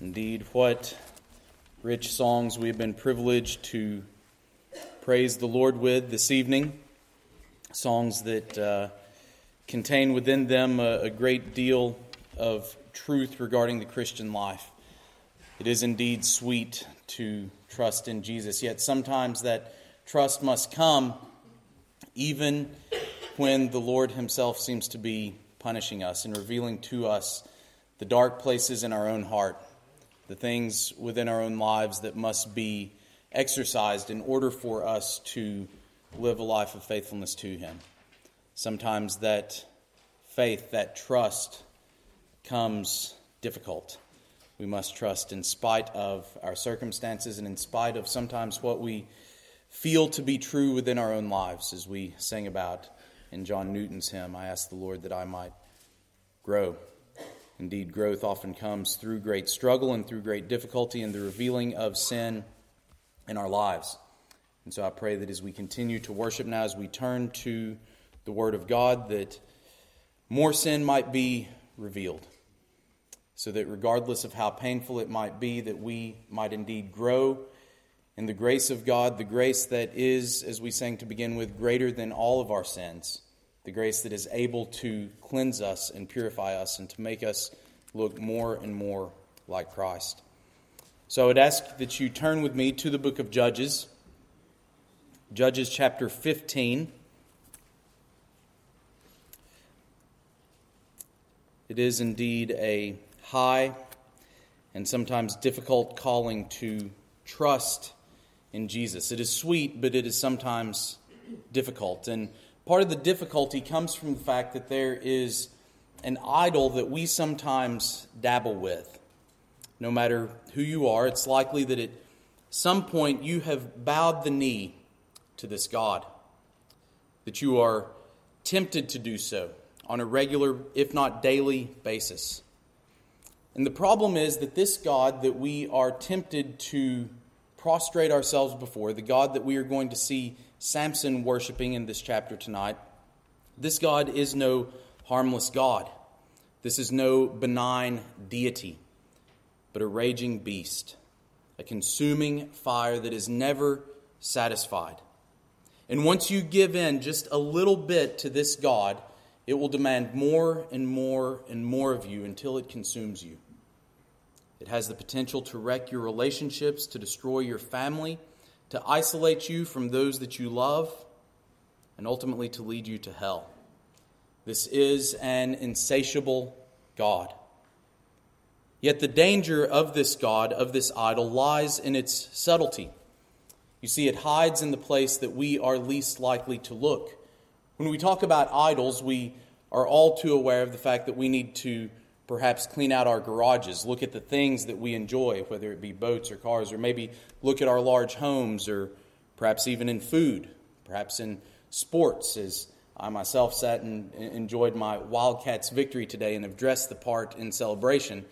Indeed, what rich songs we've been privileged to praise the Lord with this evening. Songs that uh, contain within them a, a great deal of truth regarding the Christian life. It is indeed sweet to trust in Jesus, yet sometimes that trust must come even when the Lord Himself seems to be punishing us and revealing to us the dark places in our own heart the things within our own lives that must be exercised in order for us to live a life of faithfulness to Him. Sometimes that faith, that trust, comes difficult. We must trust in spite of our circumstances and in spite of sometimes what we feel to be true within our own lives, as we sang about in John Newton's hymn, I ask the Lord that I might grow. Indeed, growth often comes through great struggle and through great difficulty and the revealing of sin in our lives. And so I pray that as we continue to worship now, as we turn to the Word of God, that more sin might be revealed. So that regardless of how painful it might be, that we might indeed grow in the grace of God, the grace that is, as we sang to begin with, greater than all of our sins the grace that is able to cleanse us and purify us and to make us look more and more like Christ. So I would ask that you turn with me to the book of Judges, Judges chapter 15. It is indeed a high and sometimes difficult calling to trust in Jesus. It is sweet, but it is sometimes difficult. And part of the difficulty comes from the fact that there is an idol that we sometimes dabble with. No matter who you are, it's likely that at some point you have bowed the knee to this God, that you are tempted to do so on a regular, if not daily, basis. And the problem is that this God that we are tempted to prostrate ourselves before, the God that we are going to see Samson worshiping in this chapter tonight, this God is no harmless God. This is no benign deity, but a raging beast, a consuming fire that is never satisfied. And once you give in just a little bit to this God, it will demand more and more and more of you until it consumes you. It has the potential to wreck your relationships, to destroy your family, to isolate you from those that you love, and ultimately to lead you to hell. This is an insatiable God. Yet the danger of this God, of this idol, lies in its subtlety. You see, it hides in the place that we are least likely to look. When we talk about idols, we are all too aware of the fact that we need to perhaps clean out our garages, look at the things that we enjoy, whether it be boats or cars, or maybe look at our large homes, or perhaps even in food, perhaps in sports, as I myself sat and enjoyed my Wildcats victory today and have dressed the part in celebration.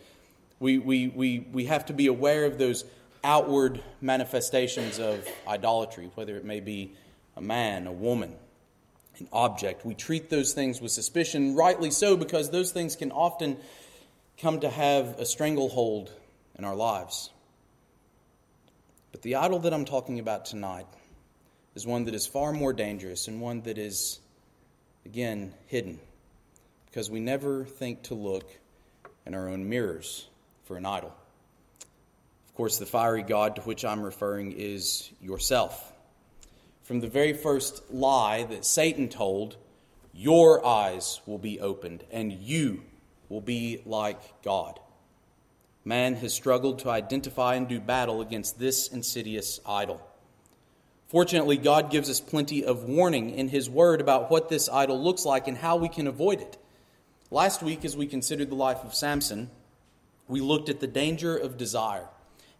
We, we, we, we have to be aware of those outward manifestations of idolatry, whether it may be a man, a woman, an object. We treat those things with suspicion, rightly so, because those things can often come to have a stranglehold in our lives. But the idol that I'm talking about tonight is one that is far more dangerous and one that is, again, hidden because we never think to look in our own mirrors for an idol. Of course, the fiery God to which I'm referring is yourself. From the very first lie that Satan told, your eyes will be opened and you will be like God. Man has struggled to identify and do battle against this insidious idol. Fortunately, God gives us plenty of warning in His Word about what this idol looks like and how we can avoid it. Last week, as we considered the life of Samson, we looked at the danger of desire,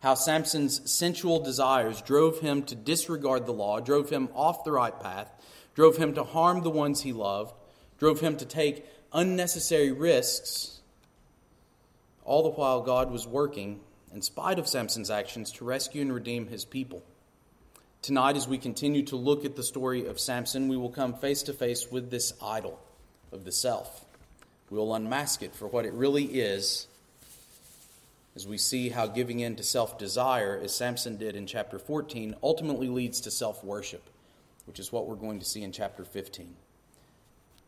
how Samson's sensual desires drove him to disregard the law, drove him off the right path, drove him to harm the ones he loved, drove him to take unnecessary risks, all the while God was working, in spite of Samson's actions, to rescue and redeem his people. Tonight, as we continue to look at the story of Samson, we will come face to face with this idol of the self. We will unmask it for what it really is as we see how giving in to self desire, as Samson did in chapter 14, ultimately leads to self worship, which is what we're going to see in chapter 15.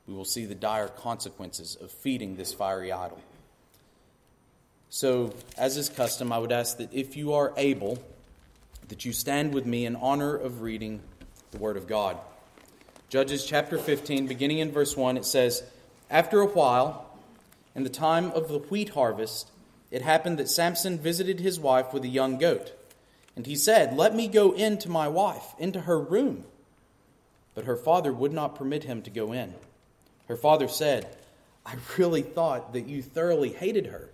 We will see the dire consequences of feeding this fiery idol. So, as is custom, I would ask that if you are able, that you stand with me in honor of reading the Word of God. Judges chapter 15, beginning in verse 1, it says, After a while, in the time of the wheat harvest, it happened that Samson visited his wife with a young goat. And he said, Let me go in to my wife, into her room. But her father would not permit him to go in. Her father said, I really thought that you thoroughly hated her.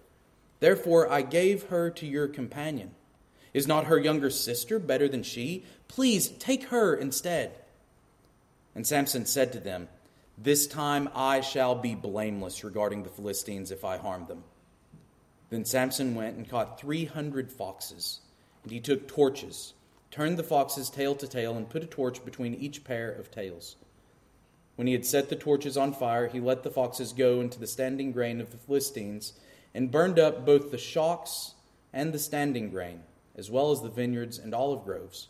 Therefore, I gave her to your companion. Is not her younger sister better than she? Please take her instead. And Samson said to them, This time I shall be blameless regarding the Philistines if I harm them. Then Samson went and caught three hundred foxes, and he took torches, turned the foxes tail to tail, and put a torch between each pair of tails. When he had set the torches on fire, he let the foxes go into the standing grain of the Philistines and burned up both the shocks and the standing grain, as well as the vineyards and olive groves.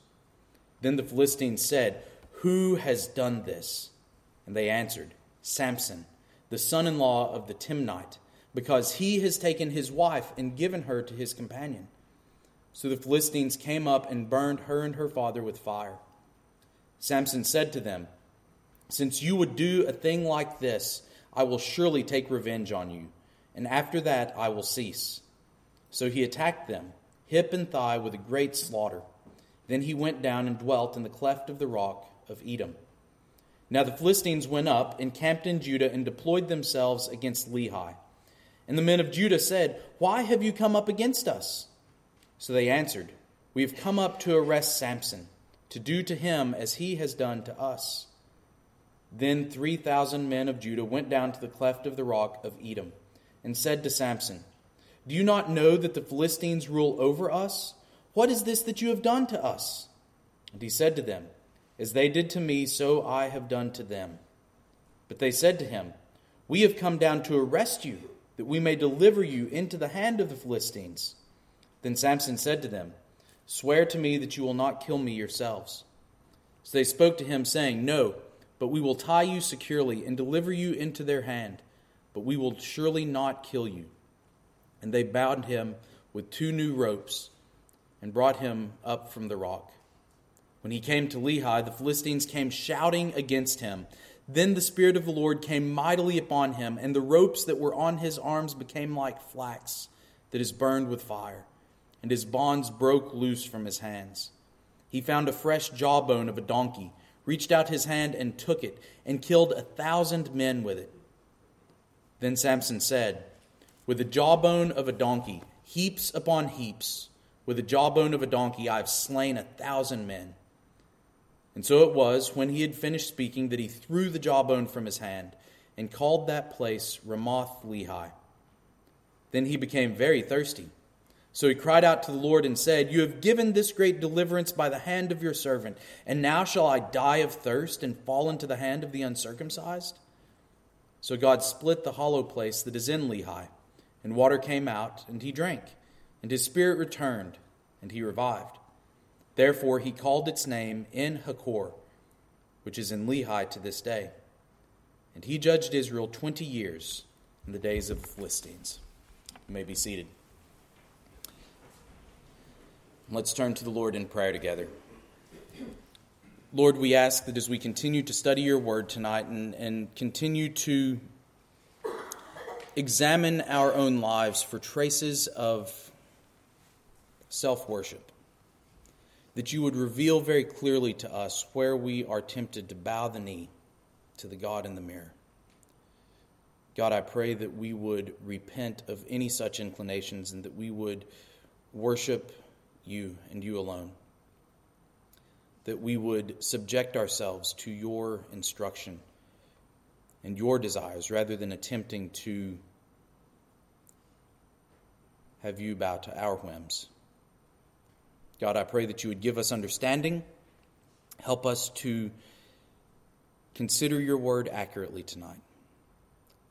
Then the Philistines said, Who has done this? And they answered, Samson, the son in law of the Timnite, because he has taken his wife and given her to his companion. So the Philistines came up and burned her and her father with fire. Samson said to them, Since you would do a thing like this, I will surely take revenge on you and after that I will cease. So he attacked them, hip and thigh, with a great slaughter. Then he went down and dwelt in the cleft of the rock of Etam. Now the Philistines went up, encamped in Judah, and deployed themselves against Lehi. And the men of Judah said, Why have you come up against us? So they answered, We have come up to arrest Samson, to do to him as he has done to us. Then 3,000 men of Judah went down to the cleft of the rock of Etam and said to Samson, Do you not know that the Philistines rule over us? What is this that you have done to us? And he said to them, As they did to me, so I have done to them. But they said to him, We have come down to arrest you, that we may deliver you into the hand of the Philistines. Then Samson said to them, Swear to me that you will not kill me yourselves. So they spoke to him, saying, No, but we will tie you securely and deliver you into their hand but we will surely not kill you. And they bound him with two new ropes and brought him up from the rock. When he came to Lehi, the Philistines came shouting against him. Then the Spirit of the Lord came mightily upon him, and the ropes that were on his arms became like flax that is burned with fire, and his bonds broke loose from his hands. He found a fresh jawbone of a donkey, reached out his hand and took it, and killed a thousand men with it. Then Samson said, With the jawbone of a donkey, heaps upon heaps, with the jawbone of a donkey, I have slain a thousand men. And so it was, when he had finished speaking, that he threw the jawbone from his hand and called that place Ramath Lehi. Then he became very thirsty. So he cried out to the Lord and said, You have given this great deliverance by the hand of your servant, and now shall I die of thirst and fall into the hand of the uncircumcised? So God split the hollow place that is in Lehi, and water came out, and he drank, and his spirit returned, and he revived. Therefore he called its name En Hakkore, which is in Lehi to this day. And he judged Israel twenty years in the days of the Philistines. You may be seated. Let's turn to the Lord in prayer together. Lord, we ask that as we continue to study your word tonight and, and continue to examine our own lives for traces of self worship, that you would reveal very clearly to us where we are tempted to bow the knee to the God in the mirror. God, I pray that we would repent of any such inclinations and that we would worship you and you alone that we would subject ourselves to your instruction and your desires rather than attempting to have you bow to our whims. God, I pray that you would give us understanding, help us to consider your word accurately tonight.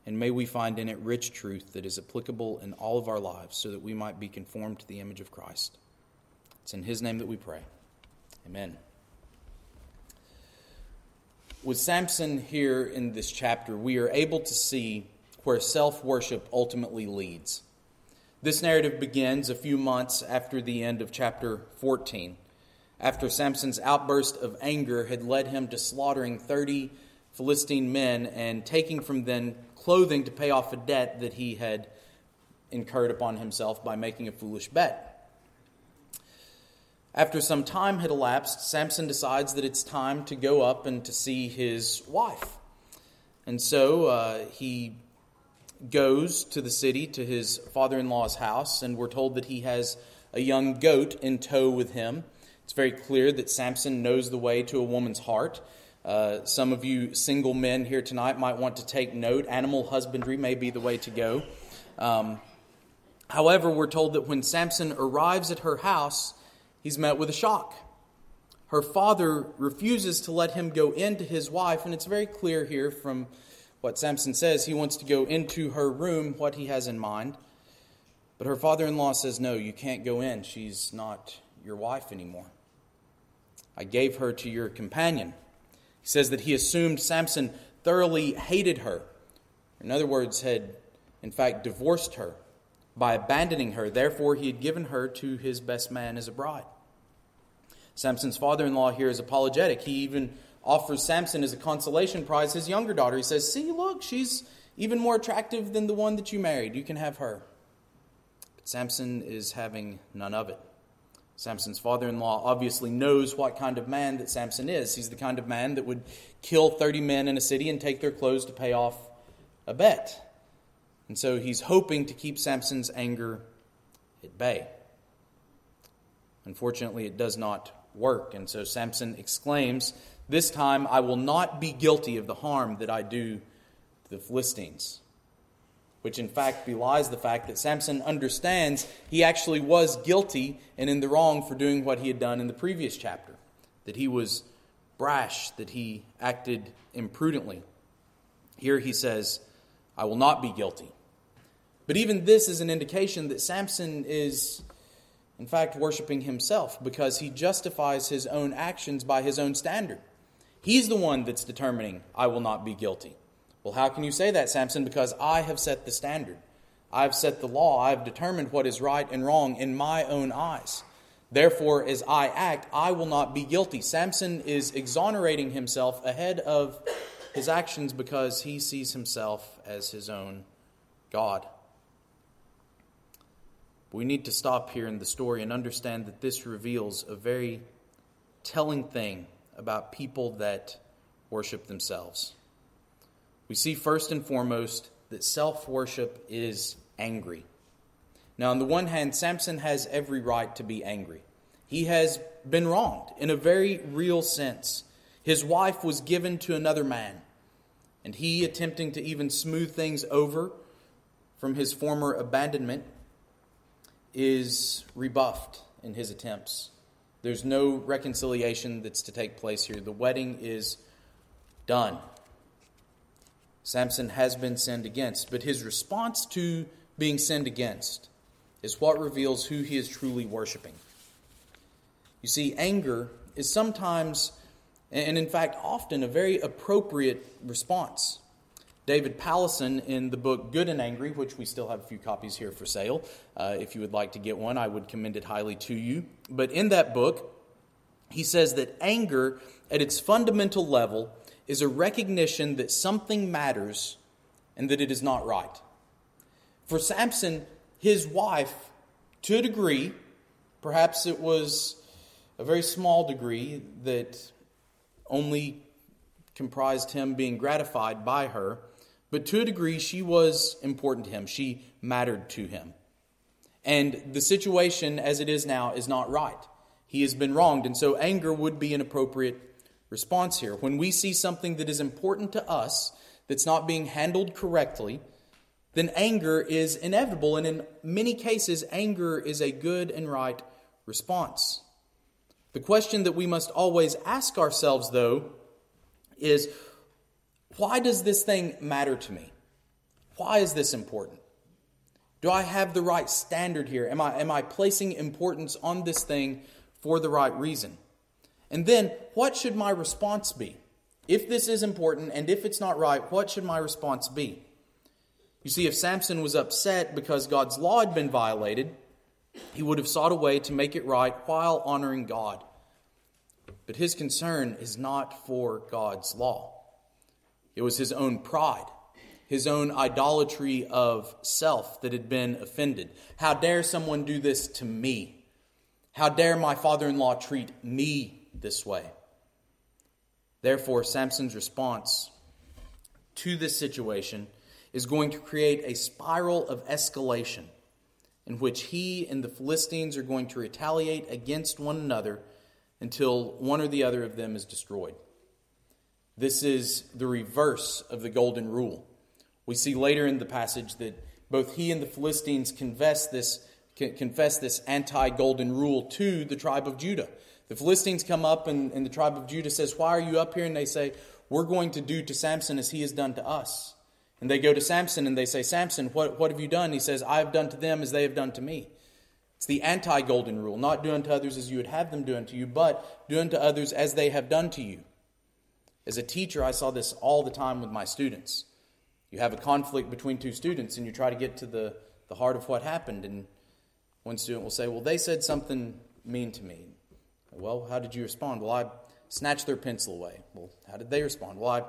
and may we find in it rich truth that is applicable in all of our lives so that we might be conformed to the image of Christ. It's in His name that we pray. Amen. With Samson here in this chapter, we are able to see where self worship ultimately leads. This narrative begins a few months after the end of chapter 14, after Samson's outburst of anger had led him to slaughtering 30 Philistine men and taking from them clothing to pay off a debt that he had incurred upon himself by making a foolish bet. After some time had elapsed, Samson decides that it's time to go up and to see his wife. And so uh, he goes to the city to his father in law's house, and we're told that he has a young goat in tow with him. It's very clear that Samson knows the way to a woman's heart. Uh, some of you single men here tonight might want to take note. Animal husbandry may be the way to go. Um, however, we're told that when Samson arrives at her house, he's met with a shock. Her father refuses to let him go into his wife, and it's very clear here from what Samson says. He wants to go into her room, what he has in mind. But her father in law says, No, you can't go in. She's not your wife anymore. I gave her to your companion. He says that he assumed Samson thoroughly hated her. In other words, had in fact divorced her by abandoning her. Therefore, he had given her to his best man as a bride. Samson's father in law here is apologetic. He even offers Samson as a consolation prize his younger daughter. He says, See, look, she's even more attractive than the one that you married. You can have her. But Samson is having none of it. Samson's father in law obviously knows what kind of man that Samson is. He's the kind of man that would kill 30 men in a city and take their clothes to pay off a bet. And so he's hoping to keep Samson's anger at bay. Unfortunately, it does not work. And so Samson exclaims, this time I will not be guilty of the harm that I do to the Philistines. Which in fact belies the fact that Samson understands he actually was guilty and in the wrong for doing what he had done in the previous chapter. That he was brash, that he acted imprudently. Here he says, I will not be guilty. But even this is an indication that Samson is, in fact, worshiping himself because he justifies his own actions by his own standard. He's the one that's determining, I will not be guilty. Well, how can you say that, Samson? Because I have set the standard. I've set the law. I've determined what is right and wrong in my own eyes. Therefore, as I act, I will not be guilty. Samson is exonerating himself ahead of his actions because he sees himself as his own God. We need to stop here in the story and understand that this reveals a very telling thing about people that worship themselves. We see first and foremost that self worship is angry. Now, on the one hand, Samson has every right to be angry. He has been wronged in a very real sense. His wife was given to another man, and he, attempting to even smooth things over from his former abandonment, is rebuffed in his attempts. There's no reconciliation that's to take place here. The wedding is done. Samson has been sinned against, but his response to being sinned against is what reveals who he is truly worshiping. You see, anger is sometimes, and in fact often, a very appropriate response. David Powlison, in the book Good and Angry, which we still have a few copies here for sale, uh, if you would like to get one, I would commend it highly to you. But in that book, he says that anger, at its fundamental level, is a recognition that something matters and that it is not right. For Samson, his wife, to a degree, perhaps it was a very small degree that only comprised him being gratified by her but to a degree, she was important to him. She mattered to him. And the situation as it is now is not right. He has been wronged. And so anger would be an appropriate response here. When we see something that is important to us that's not being handled correctly, then anger is inevitable. And in many cases, anger is a good and right response. The question that we must always ask ourselves, though, is why does this thing matter to me? Why is this important? Do I have the right standard here? Am I, am I placing importance on this thing for the right reason? And then, what should my response be? If this is important and if it's not right, what should my response be? You see, if Samson was upset because God's law had been violated, he would have sought a way to make it right while honoring God. But his concern is not for God's law, it was his own pride, his own idolatry of self that had been offended. How dare someone do this to me? How dare my father in law treat me this way? Therefore, Samson's response to this situation is going to create a spiral of escalation in which he and the Philistines are going to retaliate against one another until one or the other of them is destroyed. This is the reverse of the golden rule. We see later in the passage that both he and the Philistines confess this, confess this anti golden rule to the tribe of Judah. The Philistines come up, and, and the tribe of Judah says, Why are you up here? And they say, We're going to do to Samson as he has done to us. And they go to Samson and they say, Samson, what, what have you done? He says, I have done to them as they have done to me. It's the anti golden rule, not do unto others as you would have them do unto you, but do unto others as they have done to you. As a teacher, I saw this all the time with my students. You have a conflict between two students and you try to get to the, the heart of what happened. And one student will say, Well, they said something mean to me. Well, how did you respond? Well, I snatched their pencil away. Well, how did they respond? Well, I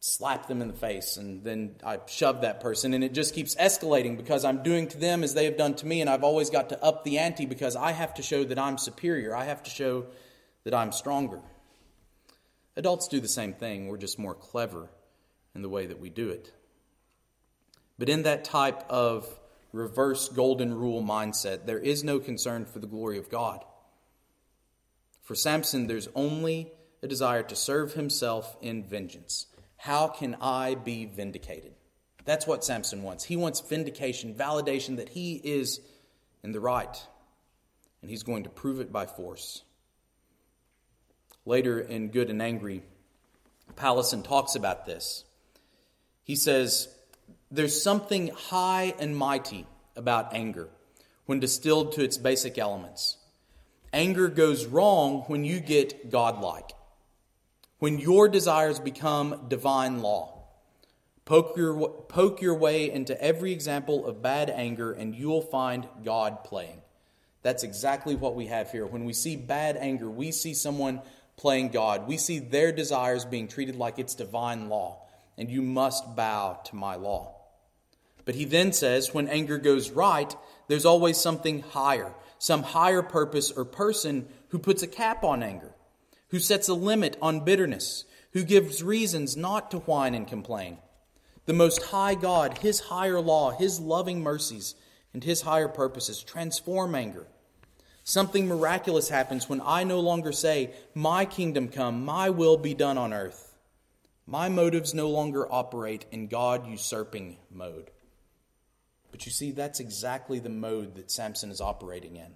slap them in the face and then I shove that person and it just keeps escalating because I'm doing to them as they have done to me and I've always got to up the ante because I have to show that I'm superior. I have to show that I'm stronger. Adults do the same thing. We're just more clever in the way that we do it. But in that type of reverse golden rule mindset, there is no concern for the glory of God. For Samson, there's only a desire to serve himself in vengeance. How can I be vindicated? That's what Samson wants. He wants vindication, validation that he is in the right. And he's going to prove it by force. Later in Good and Angry, Powlison talks about this. He says, There's something high and mighty about anger when distilled to its basic elements. Anger goes wrong when you get godlike when your desires become divine law. Poke your, poke your way into every example of bad anger, and you'll find God playing. That's exactly what we have here. When we see bad anger, we see someone playing God. We see their desires being treated like it's divine law, and you must bow to my law. But he then says, when anger goes right, there's always something higher, some higher purpose or person who puts a cap on anger who sets a limit on bitterness, who gives reasons not to whine and complain. The Most High God, His higher law, His loving mercies, and His higher purposes transform anger. Something miraculous happens when I no longer say, My kingdom come, my will be done on earth. My motives no longer operate in God usurping mode. But you see, that's exactly the mode that Samson is operating in.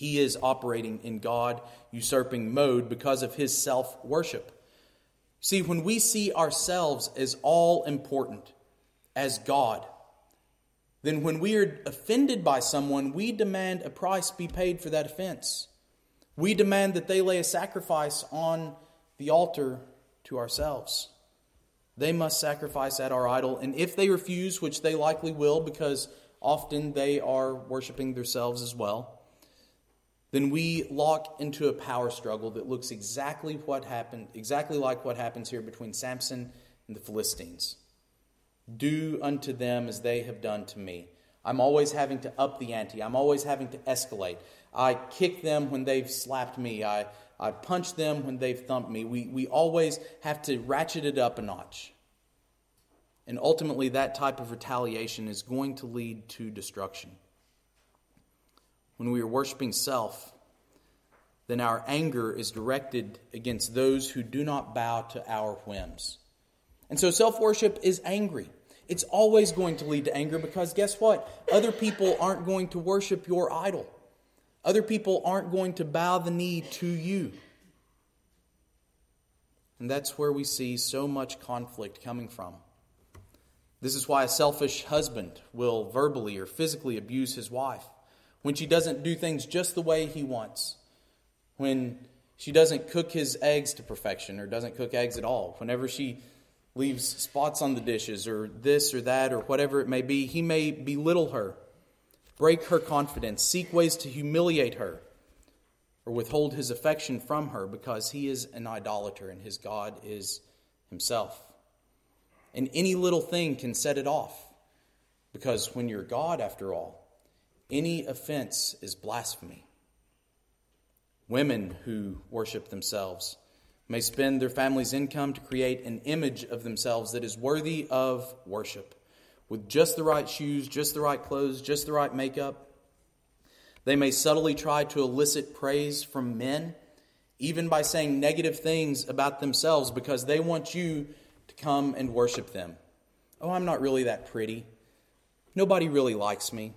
He is operating in God usurping mode because of his self worship. See, when we see ourselves as all important, as God, then when we are offended by someone, we demand a price be paid for that offense. We demand that they lay a sacrifice on the altar to ourselves. They must sacrifice at our idol, and if they refuse, which they likely will because often they are worshiping themselves as well, then we lock into a power struggle that looks exactly what happened, exactly like what happens here between Samson and the Philistines. Do unto them as they have done to me. I'm always having to up the ante. I'm always having to escalate. I kick them when they've slapped me. I, I punch them when they've thumped me. We, we always have to ratchet it up a notch. And ultimately, that type of retaliation is going to lead to destruction when we are worshiping self, then our anger is directed against those who do not bow to our whims. And so self worship is angry. It's always going to lead to anger because guess what? Other people aren't going to worship your idol. Other people aren't going to bow the knee to you. And that's where we see so much conflict coming from. This is why a selfish husband will verbally or physically abuse his wife when she doesn't do things just the way he wants, when she doesn't cook his eggs to perfection or doesn't cook eggs at all, whenever she leaves spots on the dishes or this or that or whatever it may be, he may belittle her, break her confidence, seek ways to humiliate her, or withhold his affection from her because he is an idolater and his God is himself. And any little thing can set it off because when you're God, after all, any offense is blasphemy. Women who worship themselves may spend their family's income to create an image of themselves that is worthy of worship, with just the right shoes, just the right clothes, just the right makeup. They may subtly try to elicit praise from men, even by saying negative things about themselves because they want you to come and worship them. Oh, I'm not really that pretty. Nobody really likes me.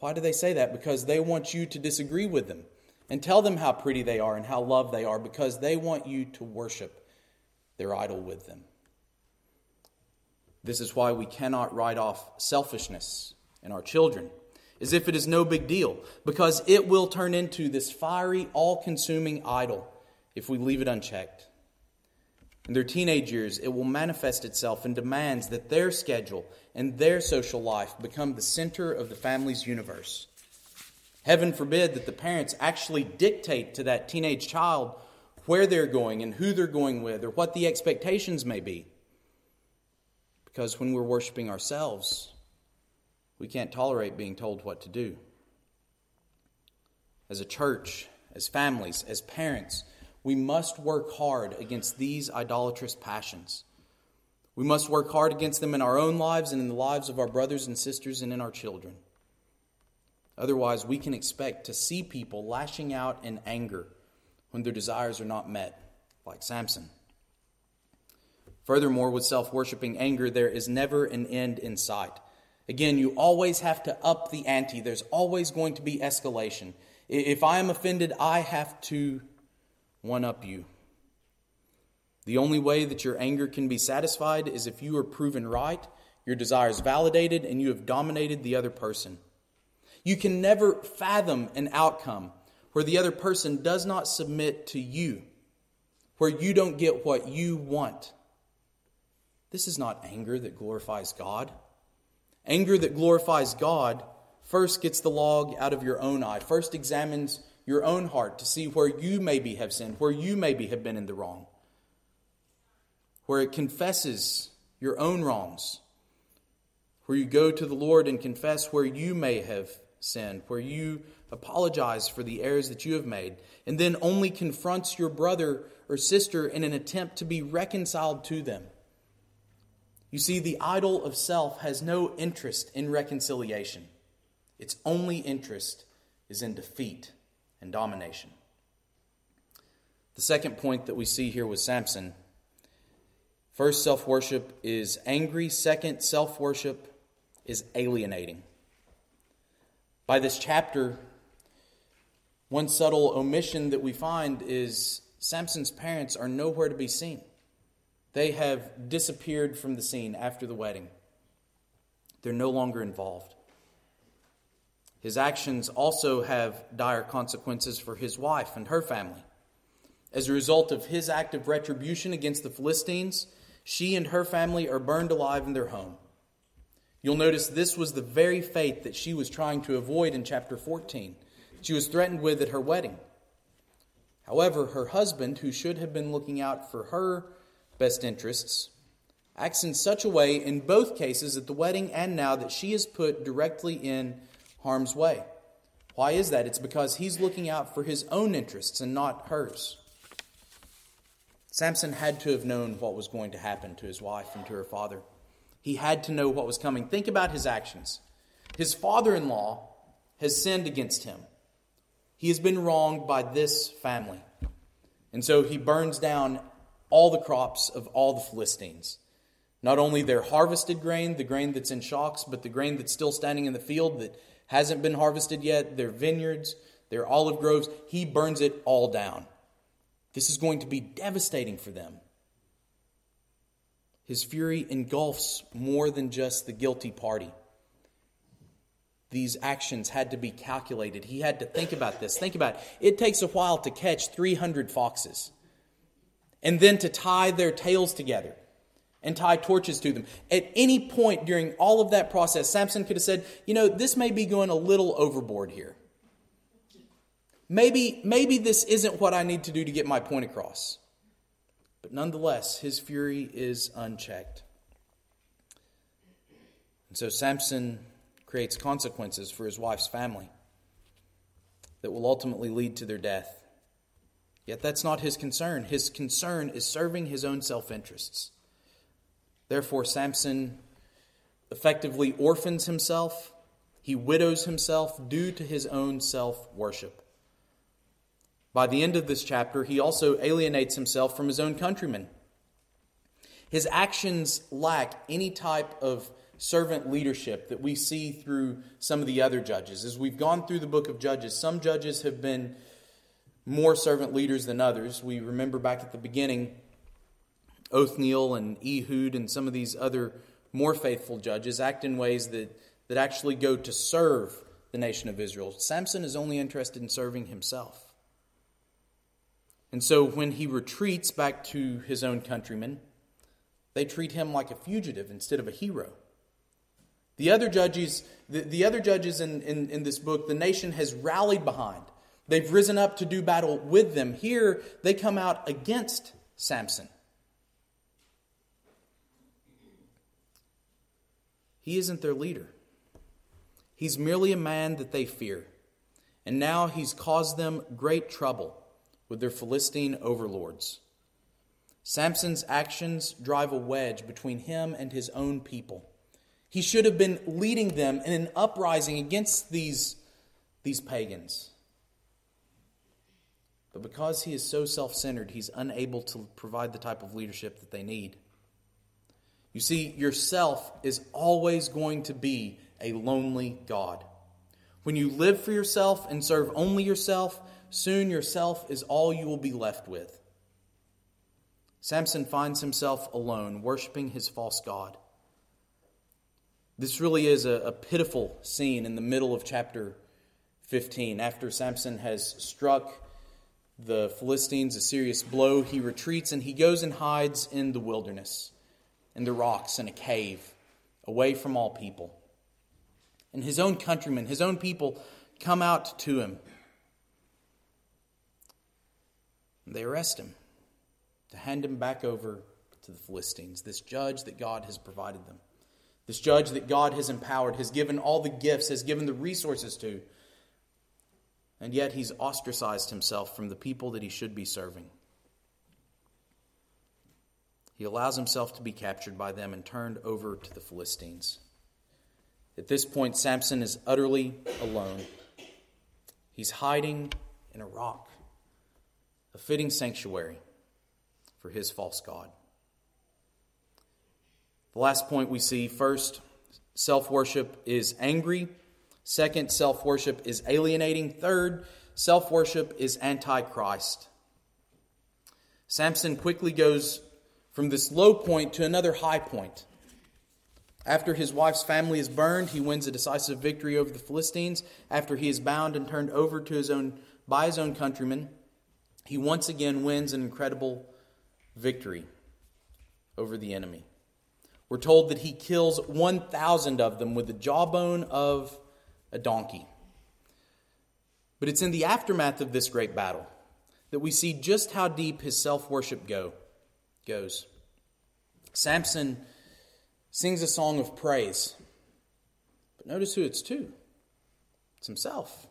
Why do they say that? Because they want you to disagree with them and tell them how pretty they are and how loved they are because they want you to worship their idol with them. This is why we cannot write off selfishness in our children as if it is no big deal because it will turn into this fiery, all consuming idol if we leave it unchecked. In their teenage years, it will manifest itself in demands that their schedule and their social life become the center of the family's universe. Heaven forbid that the parents actually dictate to that teenage child where they're going and who they're going with or what the expectations may be. Because when we're worshiping ourselves, we can't tolerate being told what to do. As a church, as families, as parents, we must work hard against these idolatrous passions. We must work hard against them in our own lives and in the lives of our brothers and sisters and in our children. Otherwise, we can expect to see people lashing out in anger when their desires are not met, like Samson. Furthermore, with self worshiping anger, there is never an end in sight. Again, you always have to up the ante, there's always going to be escalation. If I am offended, I have to one up you. The only way that your anger can be satisfied is if you are proven right, your desires validated, and you have dominated the other person. You can never fathom an outcome where the other person does not submit to you, where you don't get what you want. This is not anger that glorifies God. Anger that glorifies God first gets the log out of your own eye, first examines your own heart to see where you maybe have sinned, where you maybe have been in the wrong, where it confesses your own wrongs, where you go to the Lord and confess where you may have sinned, where you apologize for the errors that you have made, and then only confronts your brother or sister in an attempt to be reconciled to them. You see, the idol of self has no interest in reconciliation. Its only interest is in defeat and domination. The second point that we see here with Samson first, self worship is angry. Second, self worship is alienating. By this chapter, one subtle omission that we find is Samson's parents are nowhere to be seen. They have disappeared from the scene after the wedding. They're no longer involved. His actions also have dire consequences for his wife and her family. As a result of his act of retribution against the Philistines, she and her family are burned alive in their home. You'll notice this was the very fate that she was trying to avoid in chapter 14. She was threatened with at her wedding. However, her husband, who should have been looking out for her best interests, acts in such a way in both cases at the wedding and now that she is put directly in harm's way. Why is that? It's because he's looking out for his own interests and not hers. Samson had to have known what was going to happen to his wife and to her father. He had to know what was coming. Think about his actions. His father in law has sinned against him, he has been wronged by this family. And so he burns down all the crops of all the Philistines. Not only their harvested grain, the grain that's in shocks, but the grain that's still standing in the field that hasn't been harvested yet, their vineyards, their olive groves, he burns it all down. This is going to be devastating for them. His fury engulfs more than just the guilty party. These actions had to be calculated. He had to think about this. Think about it. It takes a while to catch 300 foxes and then to tie their tails together and tie torches to them. At any point during all of that process, Samson could have said, You know, this may be going a little overboard here. Maybe, maybe this isn't what I need to do to get my point across. But nonetheless, his fury is unchecked. And so Samson creates consequences for his wife's family that will ultimately lead to their death. Yet that's not his concern. His concern is serving his own self interests. Therefore, Samson effectively orphans himself, he widows himself due to his own self worship. By the end of this chapter, he also alienates himself from his own countrymen. His actions lack any type of servant leadership that we see through some of the other judges. As we've gone through the book of Judges, some judges have been more servant leaders than others. We remember back at the beginning, Othniel and Ehud and some of these other more faithful judges act in ways that, that actually go to serve the nation of Israel. Samson is only interested in serving himself. And so when he retreats back to his own countrymen, they treat him like a fugitive instead of a hero. The other judges, the, the other judges in, in, in this book, the nation has rallied behind. They've risen up to do battle with them. Here, they come out against Samson. He isn't their leader. He's merely a man that they fear. And now he's caused them great trouble with their Philistine overlords. Samson's actions drive a wedge between him and his own people. He should have been leading them in an uprising against these, these pagans. But because he is so self centered, he's unable to provide the type of leadership that they need. You see, yourself is always going to be a lonely God. When you live for yourself and serve only yourself, soon yourself is all you will be left with. Samson finds himself alone, worshiping his false God. This really is a, a, pitiful scene in the middle of chapter 15. After Samson has struck the Philistines a serious blow, he retreats and he goes and hides in the wilderness, in the rocks, in a cave, away from all people. And his own countrymen, his own people, come out to him. They arrest him to hand him back over to the Philistines, this judge that God has provided them. This judge that God has empowered, has given all the gifts, has given the resources to. And yet he's ostracized himself from the people that he should be serving. He allows himself to be captured by them and turned over to the Philistines. At this point, Samson is utterly alone. He's hiding in a rock, a fitting sanctuary for his false God. The last point we see first, self worship is angry. Second, self worship is alienating. Third, self worship is antichrist. Samson quickly goes from this low point to another high point. After his wife's family is burned, he wins a decisive victory over the Philistines. After he is bound and turned over to his own by his own countrymen, he once again wins an incredible victory over the enemy. We're told that he kills 1,000 of them with the jawbone of a donkey. But it's in the aftermath of this great battle that we see just how deep his self worship go, goes. Samson sings a song of praise. But notice who it's to it's himself.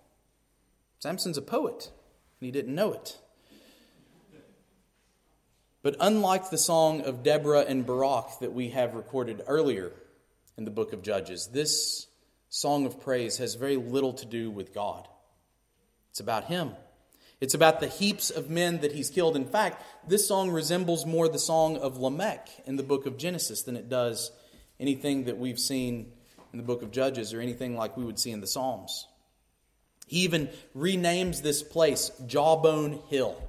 Samson's a poet, and he didn't know it. But unlike the song of Deborah and Barak that we have recorded earlier in the book of Judges, this song of praise has very little to do with God. It's about Him. It's about the heaps of men that He's killed. In fact, this song resembles more the song of Lamech in the book of Genesis than it does anything that we've seen in the book of Judges or anything like we would see in the Psalms. He even renames this place Jawbone Hill.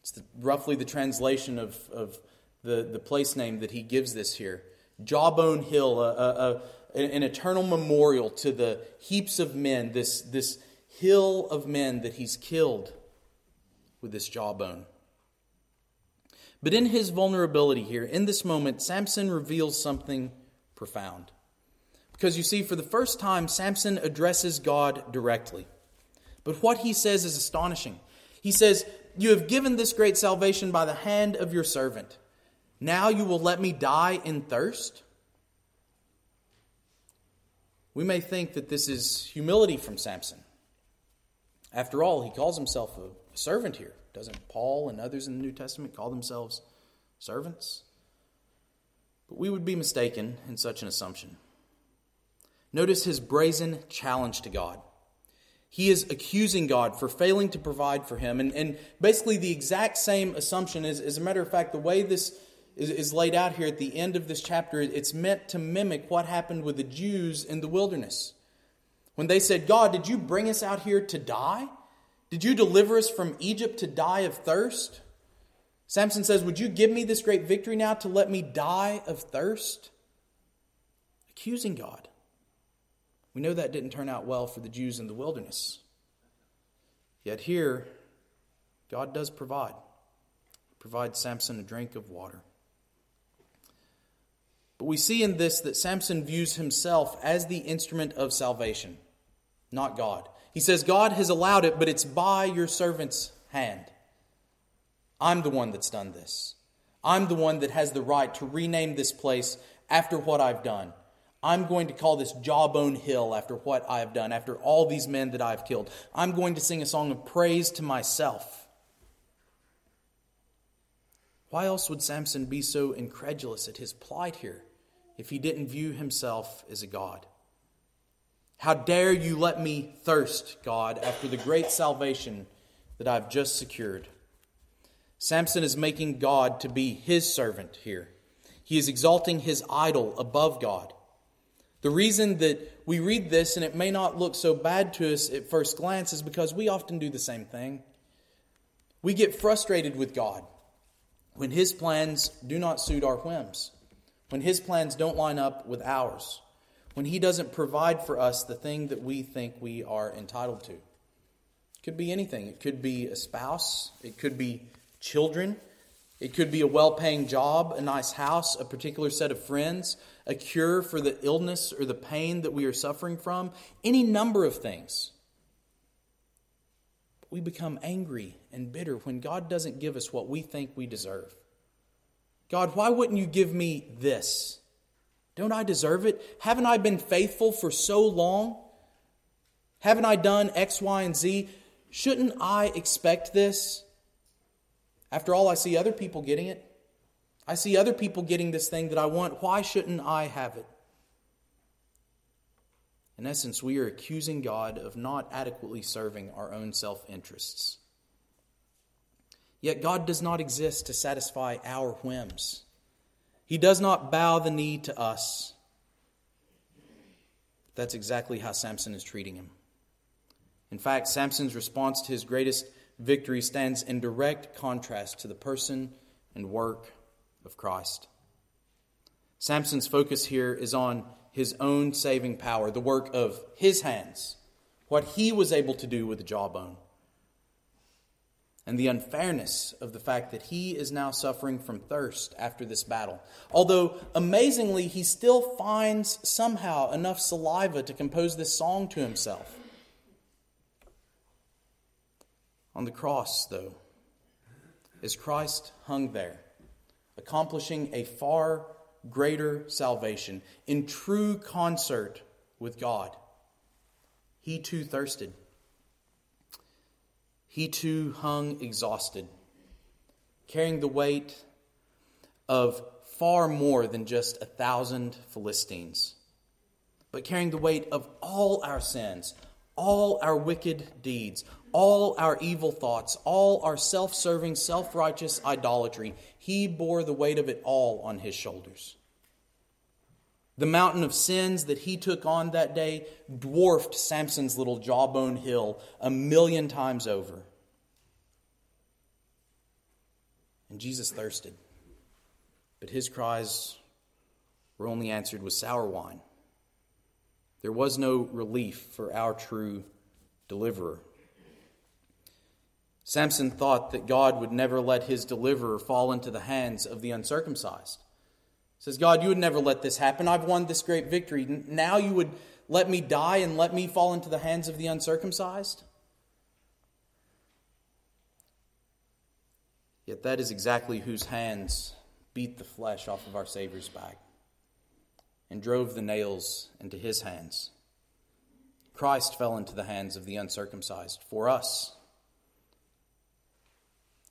It's the, roughly the translation of, of the the, place name that he gives this here. Jawbone Hill, a, a, a, an eternal memorial to the heaps of men, this, this hill of men that he's killed with this jawbone. But in his vulnerability here, in this moment, Samson reveals something profound. Because you see, for the first time, Samson addresses God directly. But what he says is astonishing. He says, You have given this great salvation by the hand of your servant. Now you will let me die in thirst? We may think that this is humility from Samson. After all, he calls himself a servant here. Doesn't Paul and others in the New Testament call themselves servants? But we would be mistaken in such an assumption. Notice his brazen challenge to God. He is accusing God for failing to provide for him. And, and basically, the exact same assumption is, as a matter of fact, the way this is, is laid out here at the end of this chapter, it's meant to mimic what happened with the Jews in the wilderness. When they said, God, did you bring us out here to die? Did you deliver us from Egypt to die of thirst? Samson says, Would you give me this great victory now to let me die of thirst? Accusing God. We know that didn't turn out well for the Jews in the wilderness. Yet here, God does provide. He provides Samson a drink of water. But we see in this that Samson views himself as the instrument of salvation, not God. He says, God has allowed it, but it's by your servant's hand. I'm the one that's done this. I'm the one that has the right to rename this place after what I've done. I'm going to call this Jawbone Hill after what I have done, after all these men that I've killed. I'm going to sing a song of praise to myself. Why else would Samson be so incredulous at his plight here if he didn't view himself as a god? How dare you let me thirst, God, after the great salvation that I've just secured? Samson is making God to be his servant here. He is exalting his idol above God. The reason that we read this and it may not look so bad to us at first glance is because we often do the same thing. We get frustrated with God when His plans do not suit our whims, when His plans don't line up with ours, when He doesn't provide for us the thing that we think we are entitled to. It could be anything. It could be a spouse, it could be children, it could be a well paying job, a nice house, a particular set of friends, a cure for the illness or the pain that we are suffering from, any number of things. But we become angry and bitter when God doesn't give us what we think we deserve. God, why wouldn't you give me this? Don't I deserve it? Haven't I been faithful for so long? Haven't I done X, Y, and Z? Shouldn't I expect this? After all, I see other people getting it. I see other people getting this thing that I want. Why shouldn't I have it? In essence, we are accusing God of not adequately serving our own self interests. Yet God does not exist to satisfy our whims. He does not bow the knee to us. That's exactly how Samson is treating him. In fact, Samson's response to his greatest victory stands in direct contrast to the person and work of Christ. Samson's focus here is on his own saving power, the work of his hands, what he was able to do with the jawbone, and the unfairness of the fact that he is now suffering from thirst after this battle. Although, amazingly, he still finds somehow enough saliva to compose this song to himself. On the cross, though, as Christ hung there, accomplishing a far greater salvation in true concert with God, he too thirsted. He too hung exhausted, carrying the weight of far more than just a thousand Philistines, but carrying the weight of all our sins, all our wicked deeds, all our evil thoughts, all our self serving, self righteous idolatry. He bore the weight of it all on his shoulders. The mountain of sins that he took on that day dwarfed Samson's little jawbone hill a million times over. And Jesus thirsted. but his cries were only answered with sour wine. There was no relief for our true deliverer. Samson thought that God would never let his deliverer fall into the hands of the uncircumcised. He says, God, you would never let this happen. I've won this great victory. Now you would let me die and let me fall into the hands of the uncircumcised? Yet that is exactly whose hands beat the flesh off of our Savior's back and drove the nails into his hands. Christ fell into the hands of the uncircumcised for us.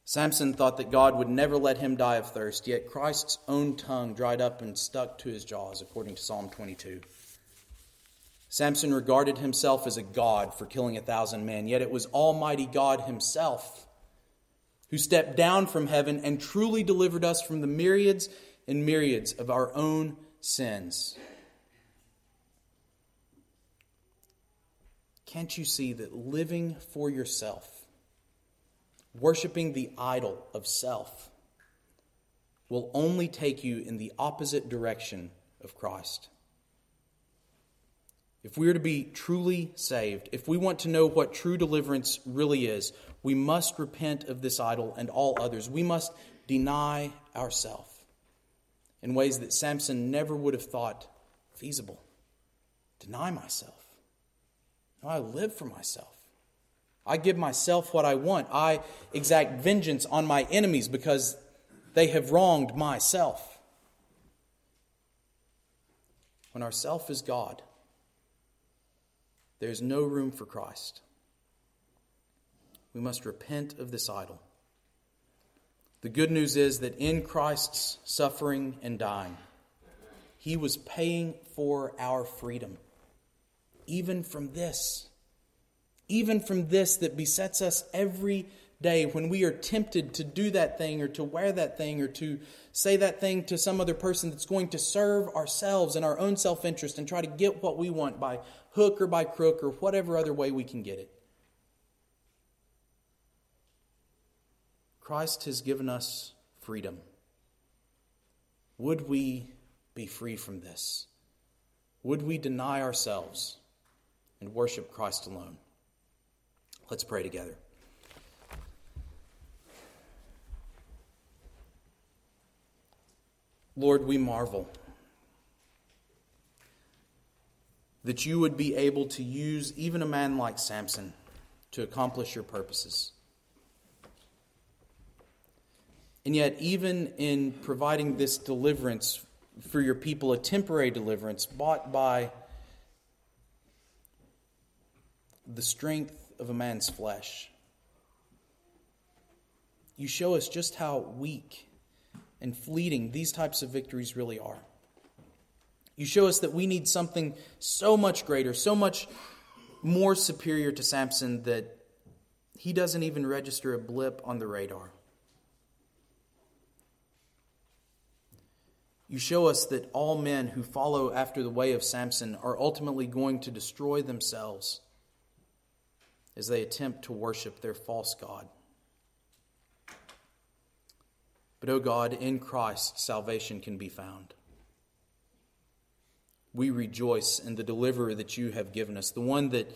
Samson thought that God would never let him die of thirst, yet Christ's own tongue dried up and stuck to his jaws, according to Psalm 22. Samson regarded himself as a god for killing a thousand men, yet it was Almighty God Himself who stepped down from heaven and truly delivered us from the myriads and myriads of our own sins. Can't you see that living for yourself, worshiping the idol of self, will only take you in the opposite direction of Christ? If we are to be truly saved, if we want to know what true deliverance really is, we must repent of this idol and all others. We must deny ourselves in ways that Samson never would have thought feasible. Deny myself. I live for myself. I give myself what I want. I exact vengeance on my enemies because they have wronged myself. When our self is God, there is no room for Christ. We must repent of this idol. The good news is that in Christ's suffering and dying, he was paying for our freedom, even from this, even from this that besets us every day when we are tempted to do that thing or to wear that thing or to say that thing to some other person that's going to serve ourselves and our own self interest and try to get what we want by hook or by crook or whatever other way we can get it. Christ has given us freedom. Would we be free from this? Would we deny ourselves and worship Christ alone? Let's pray together. Lord, we marvel that you would be able to use even a man like Samson to accomplish your purposes. And yet, even in providing this deliverance for your people, a temporary deliverance bought by the strength of a man's flesh, you show us just how weak and fleeting these types of victories really are. You show us that we need something so much greater, so much more superior to Samson that he doesn't even register a blip on the radar. You show us that all men who follow after the way of Samson are ultimately going to destroy themselves as they attempt to worship their false God. But, O oh God, in Christ, salvation can be found we rejoice in the deliverer that you have given us, the one that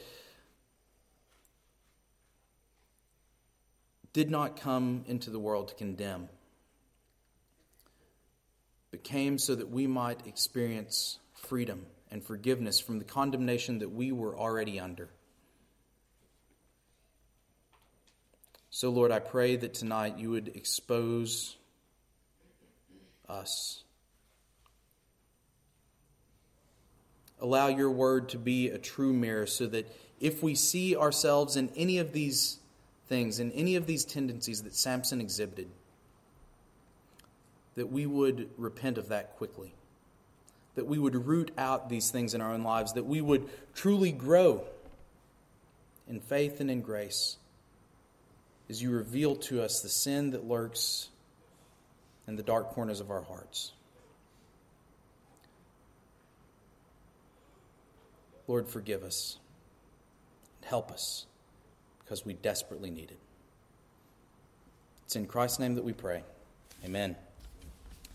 did not come into the world to condemn, but came so that we might experience freedom and forgiveness from the condemnation that we were already under. So, Lord, I pray that tonight you would expose us Allow your word to be a true mirror so that if we see ourselves in any of these things, in any of these tendencies that Samson exhibited, that we would repent of that quickly. That we would root out these things in our own lives, that we would truly grow in faith and in grace as you reveal to us the sin that lurks in the dark corners of our hearts. Lord, forgive us. And help us because we desperately need it. It's in Christ's name that we pray. Amen.